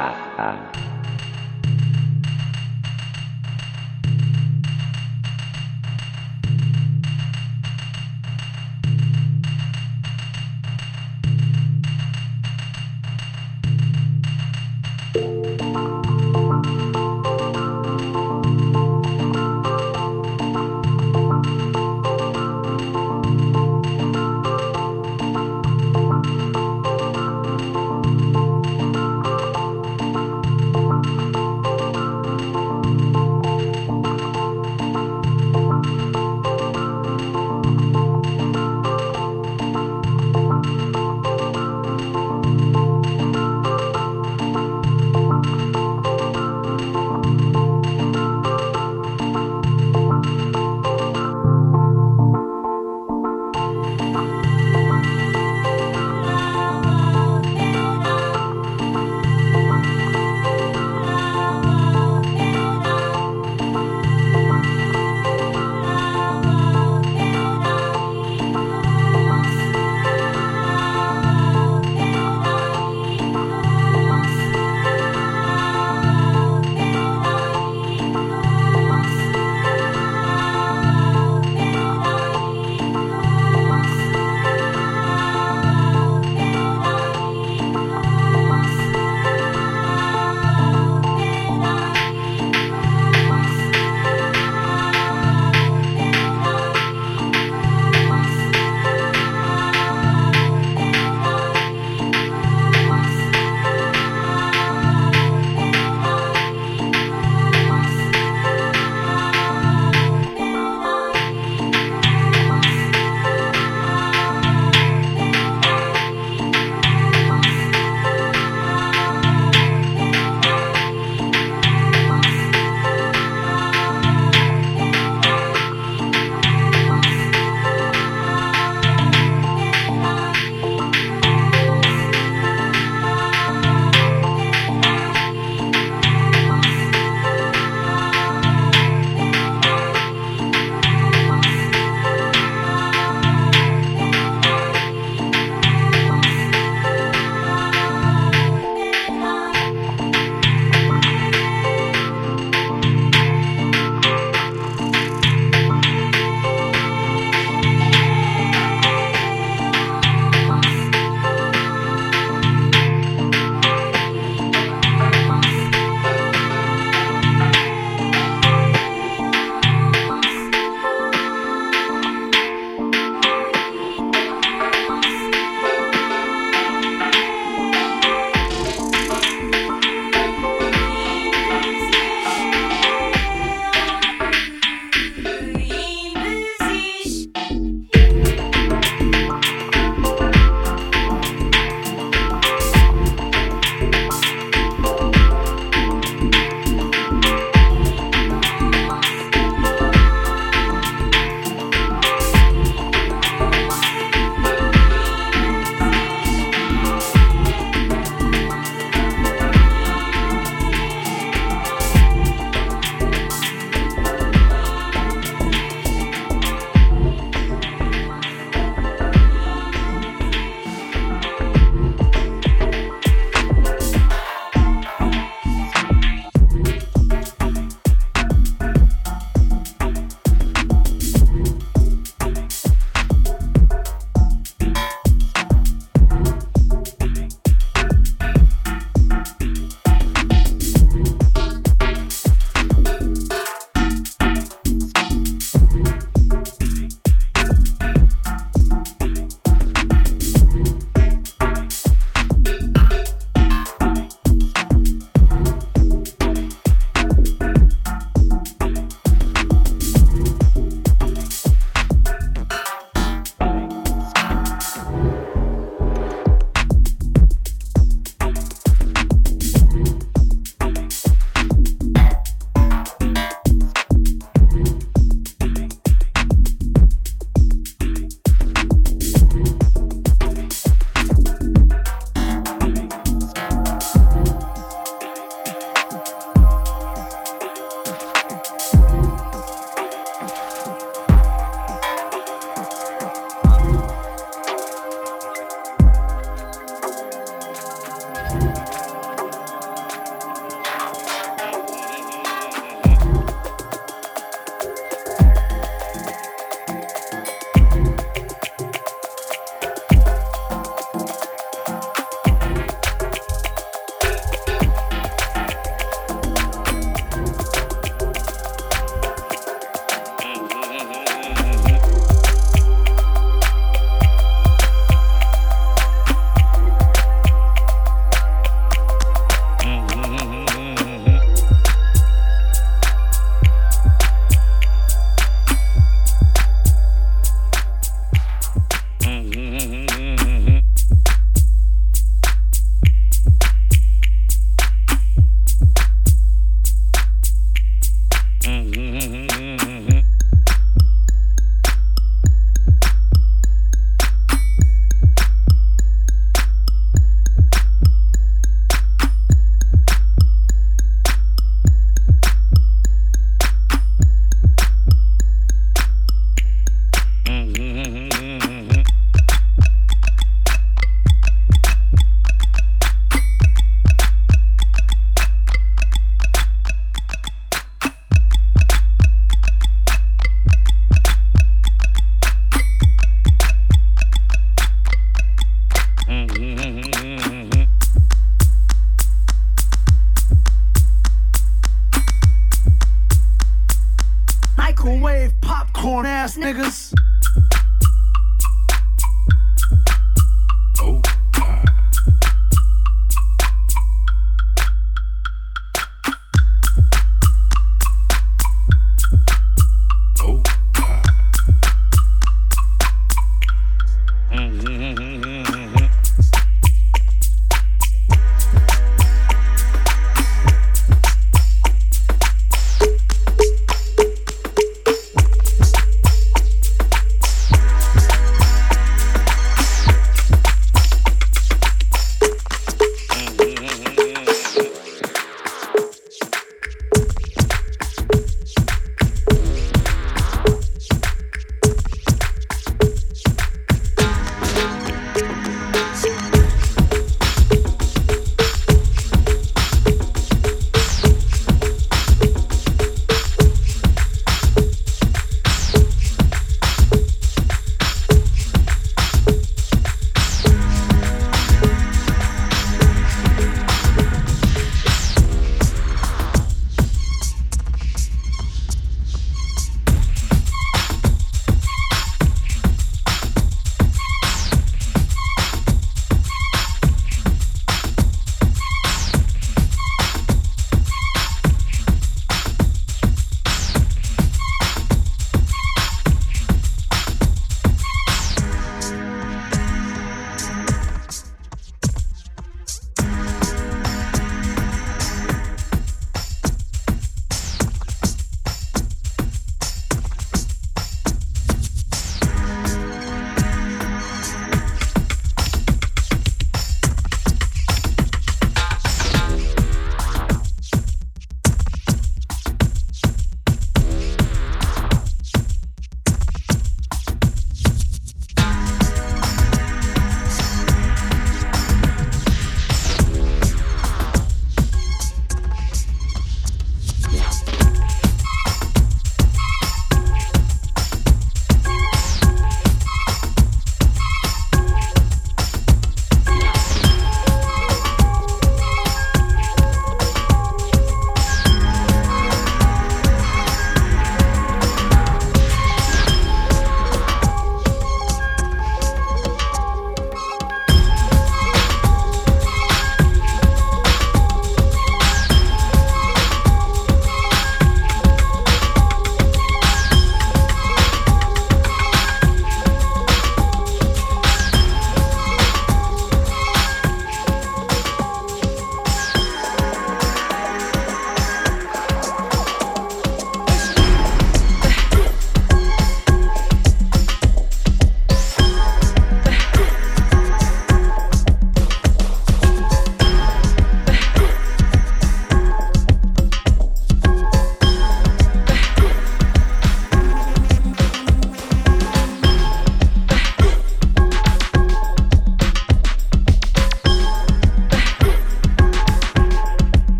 啊啊。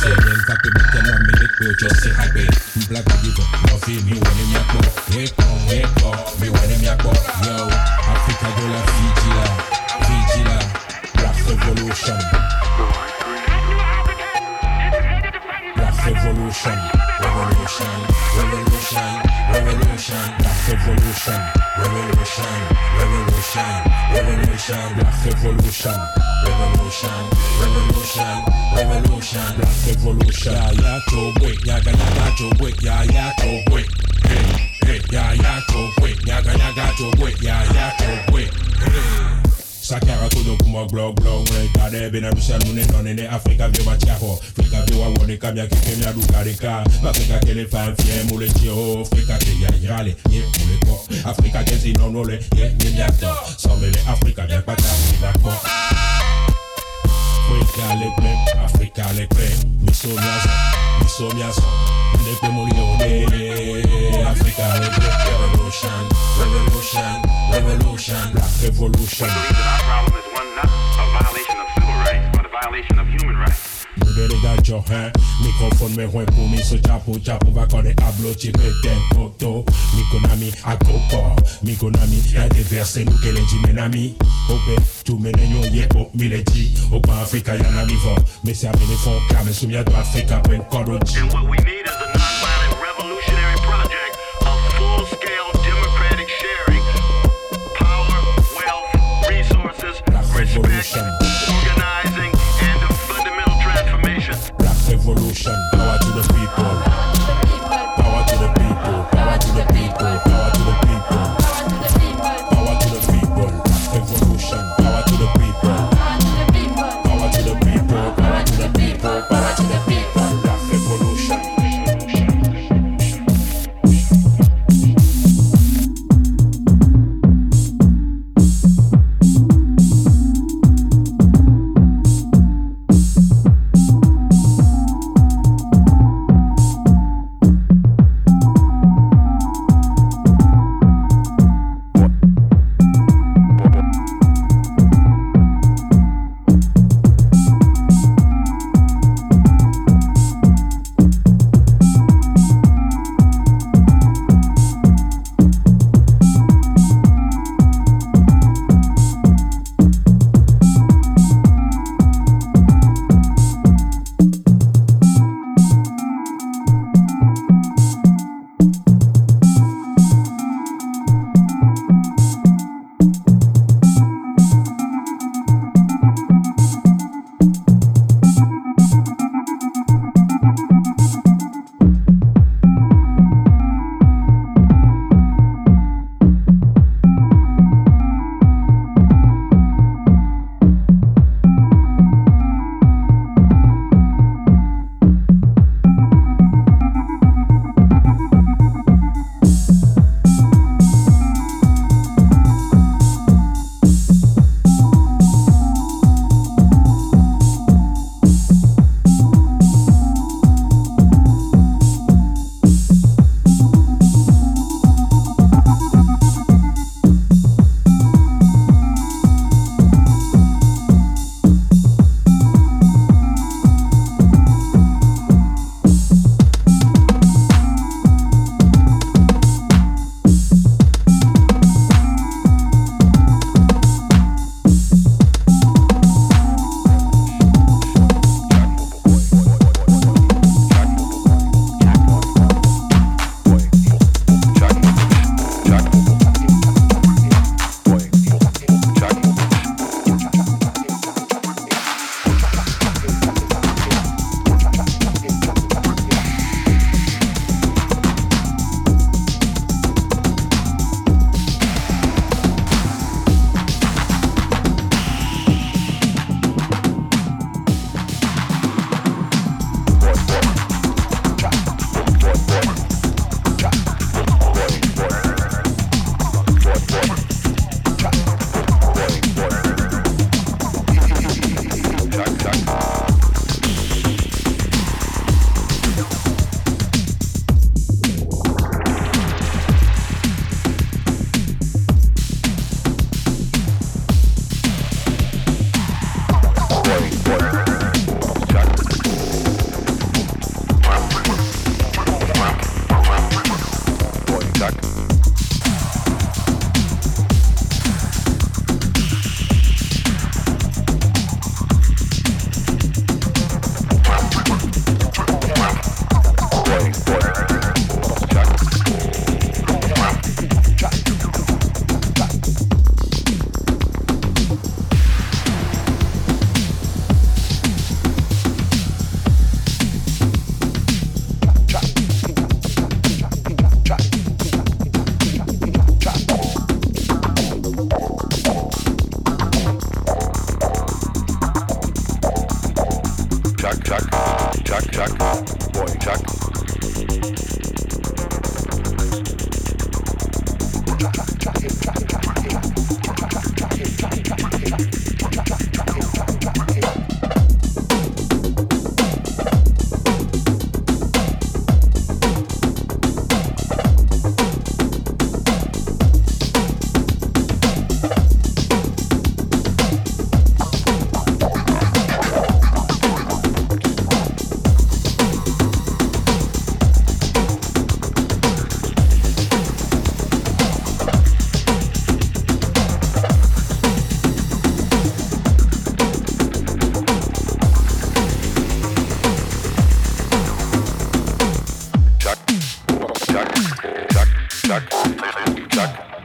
say Rien qu'à te mettre un minute pour just say hi babe Black blague à vivre, ma fille, mi ou mi mi à quoi Yeah, le fam fye mou Africa, tje ou Afrika te yaj rale, ye pou le. kor Afrika Kon mwen wè pou mi sou chapo chapo Bako de ablo che peten koto Mikonami akoko Mikonami yade verse nou kelenji menami Ope tou menen yon ye po mileji Opa Afrika yanami vo Mese amene fon kame soumya do Afrika pen kodoji And what we need Chuck, Chuck.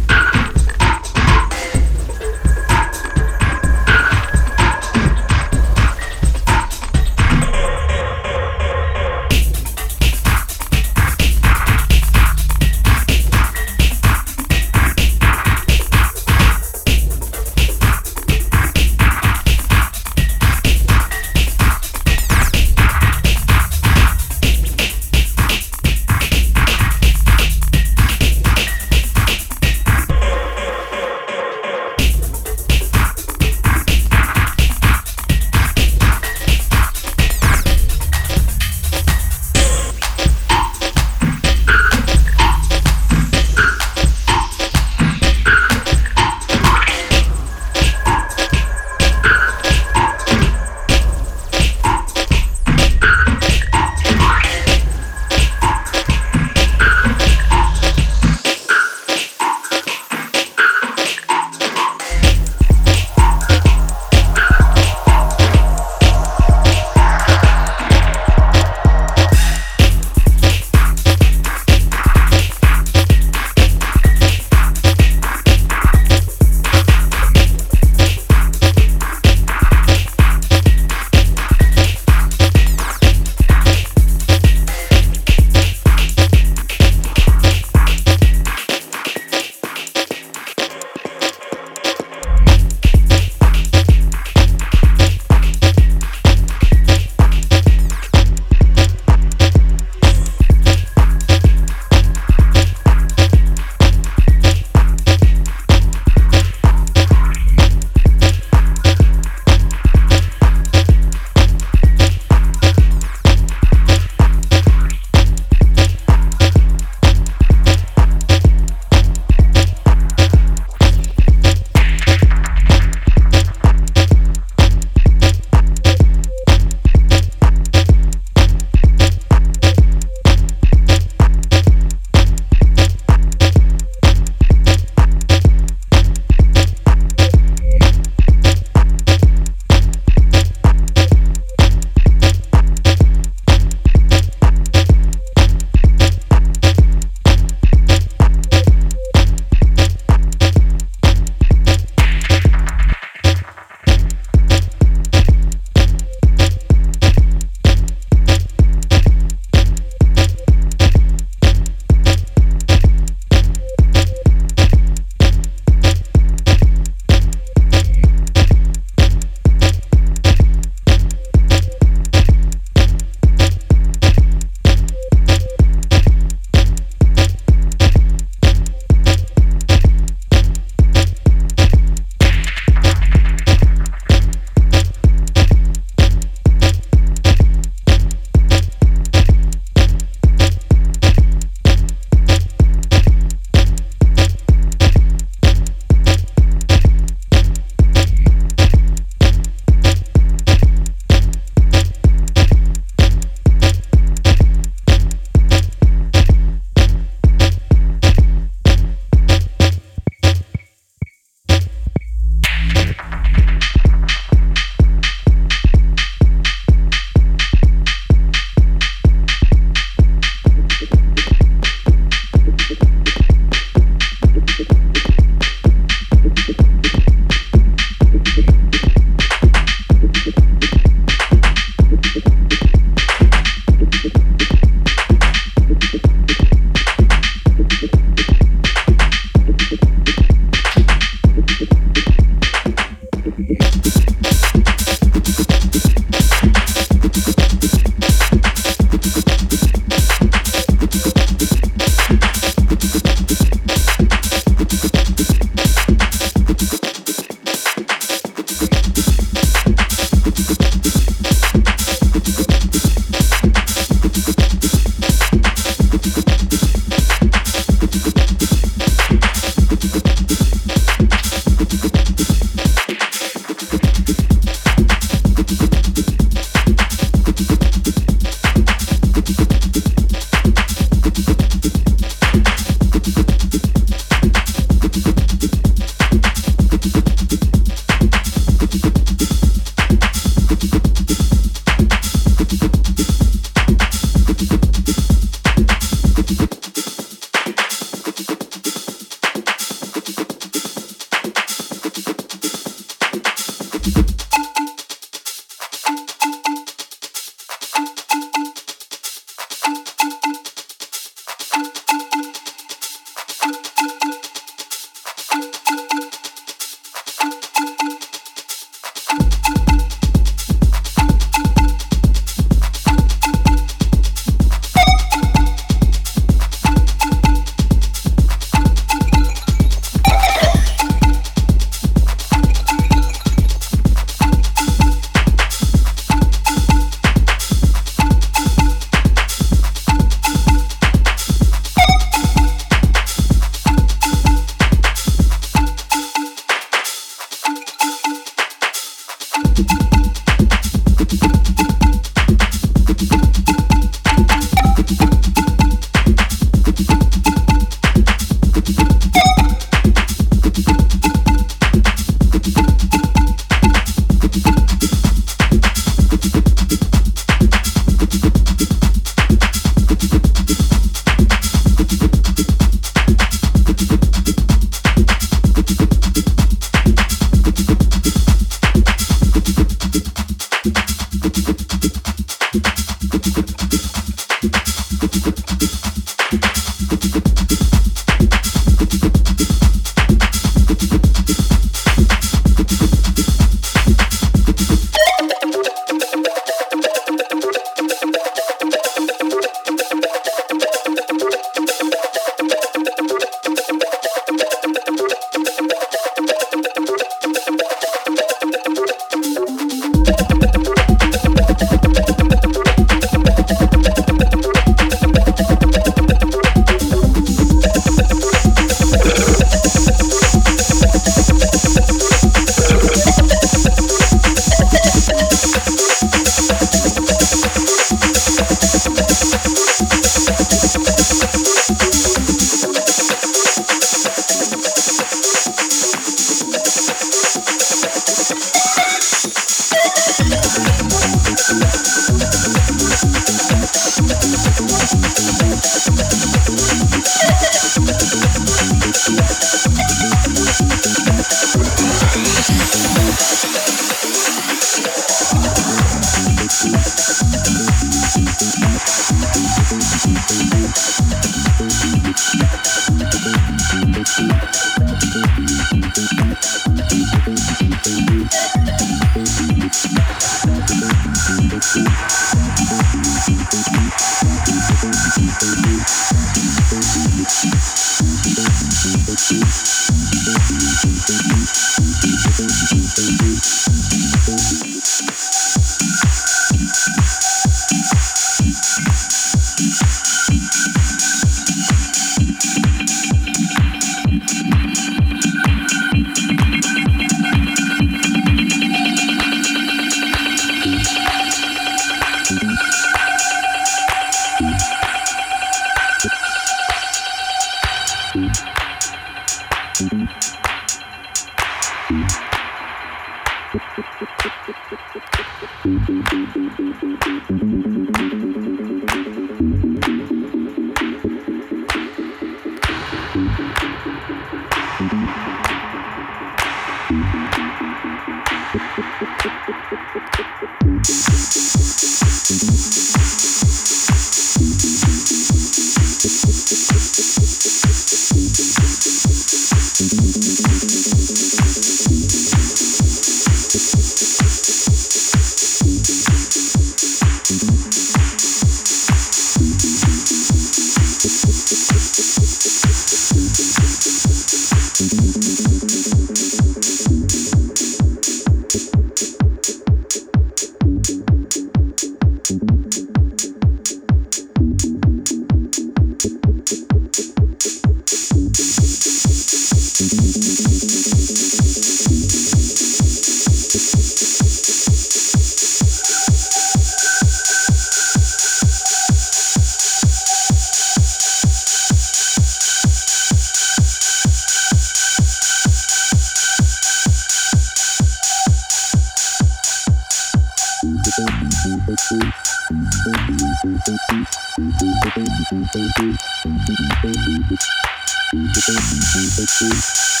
Thank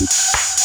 you.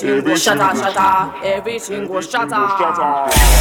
every single shatter, Everything every single shatter.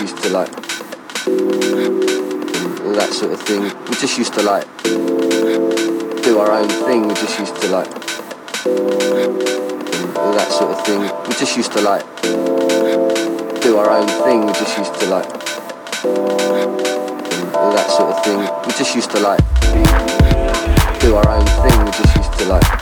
just used to like all that sort of thing. We just used to like do our own thing. We just used to like all that sort of thing. We just used to like do our own thing. We just used to like all that sort of thing. We just used to like do our own thing. We just used to like.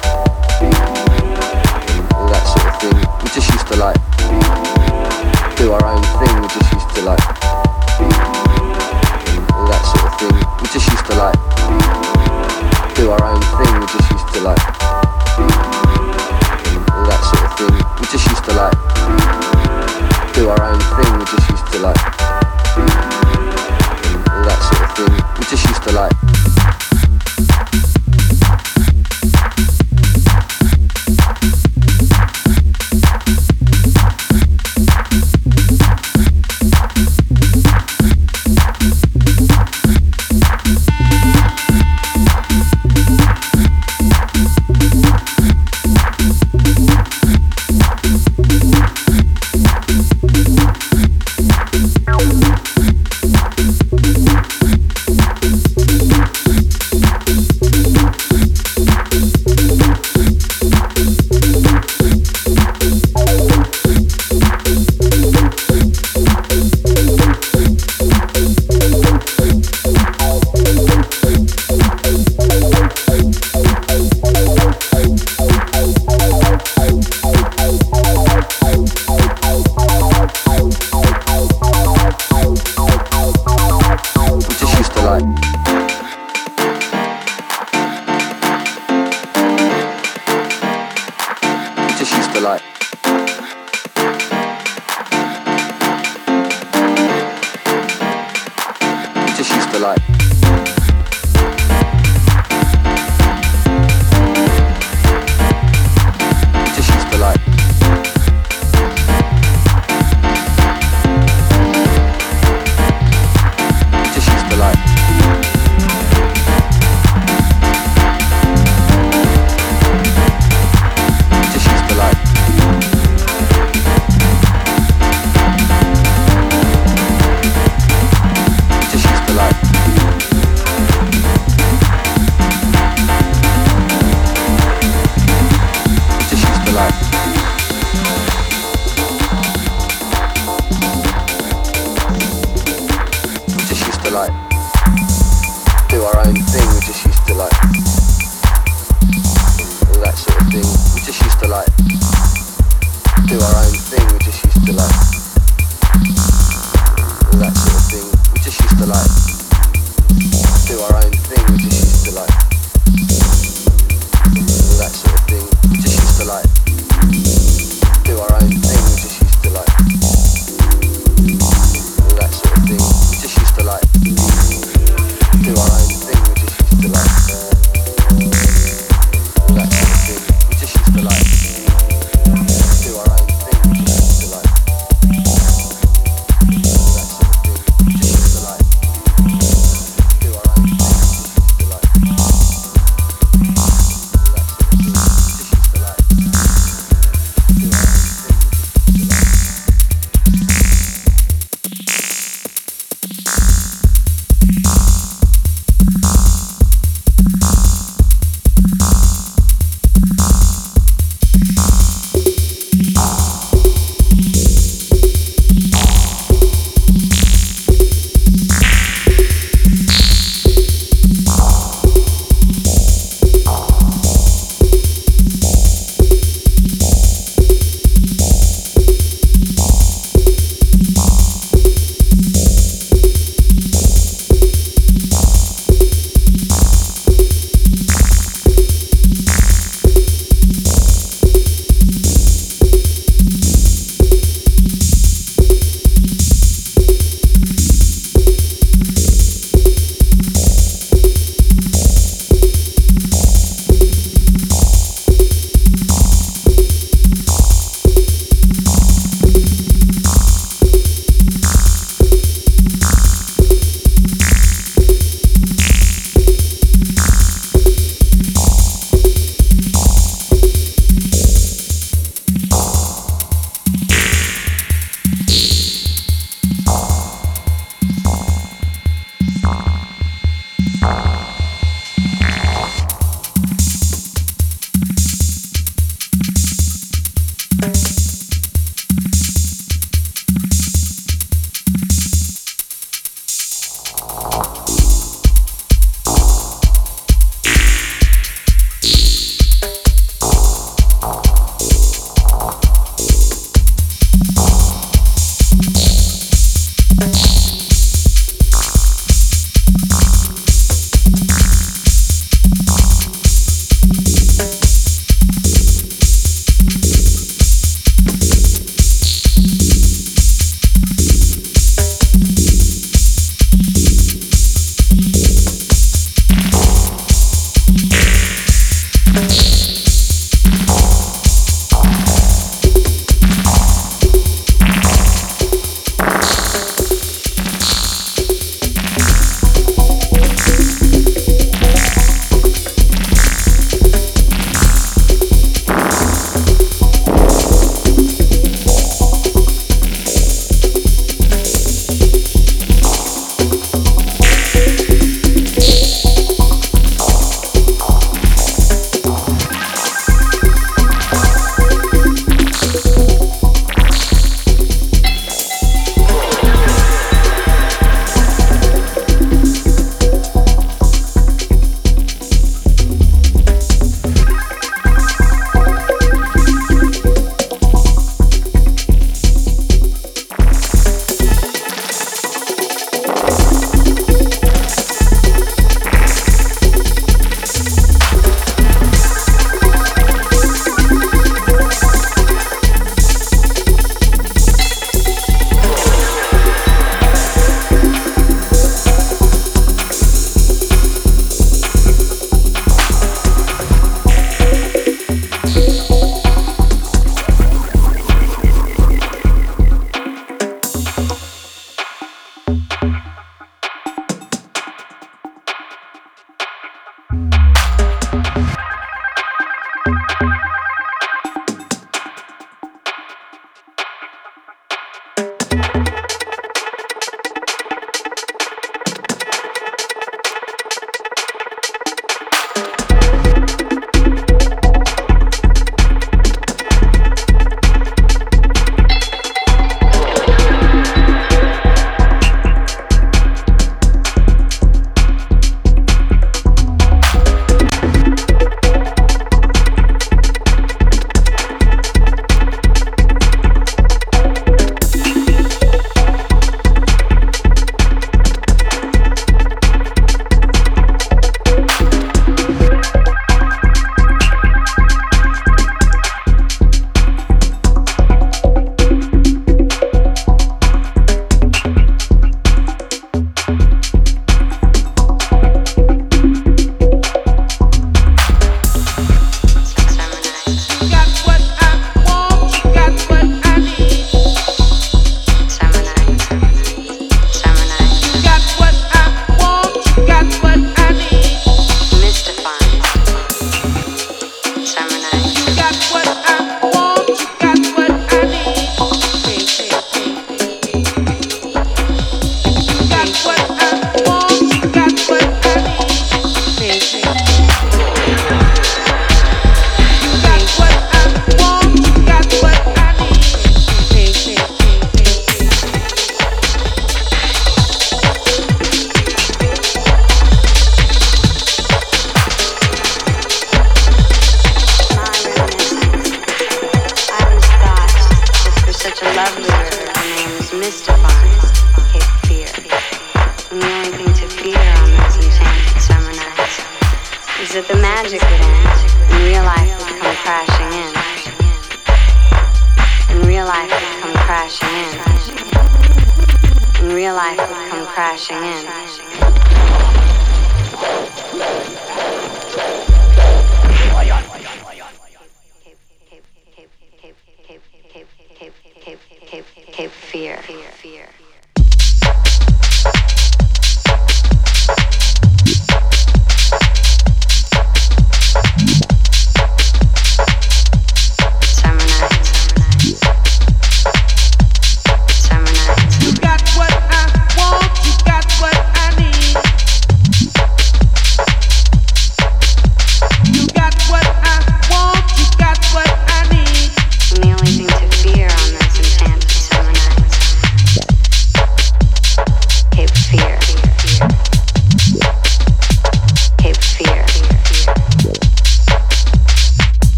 just use the light.